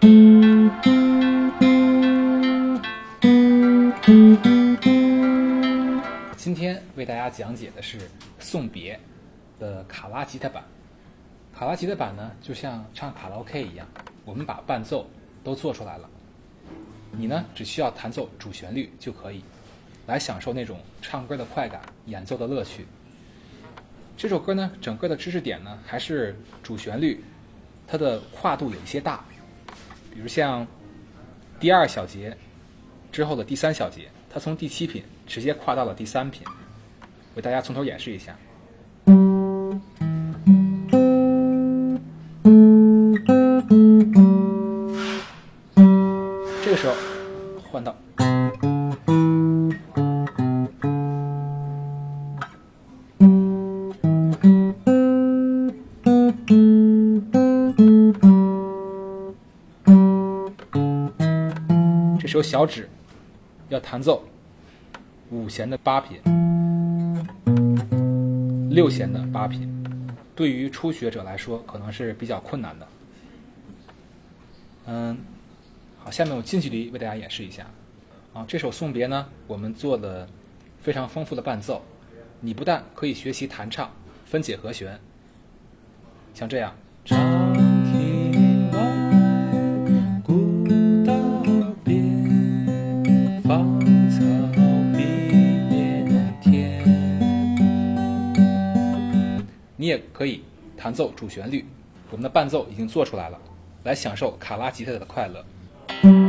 今天为大家讲解的是送别的卡拉吉他版，卡拉吉他版呢，就像唱卡拉 OK 一样，我们把伴奏都做出来了，你呢只需要弹奏主旋律就可以，来享受那种唱歌的快感，演奏的乐趣。这首歌呢，整个的知识点呢，还是主旋律，它的跨度有一些大。比如像第二小节之后的第三小节，它从第七品直接跨到了第三品，为大家从头演示一下。这个时候换到。这时候小指要弹奏五弦的八品，六弦的八品，对于初学者来说可能是比较困难的。嗯，好，下面我近距离为大家演示一下。啊，这首送别呢，我们做了非常丰富的伴奏，你不但可以学习弹唱、分解和弦，像这样。你也可以弹奏主旋律，我们的伴奏已经做出来了，来享受卡拉吉他的快乐。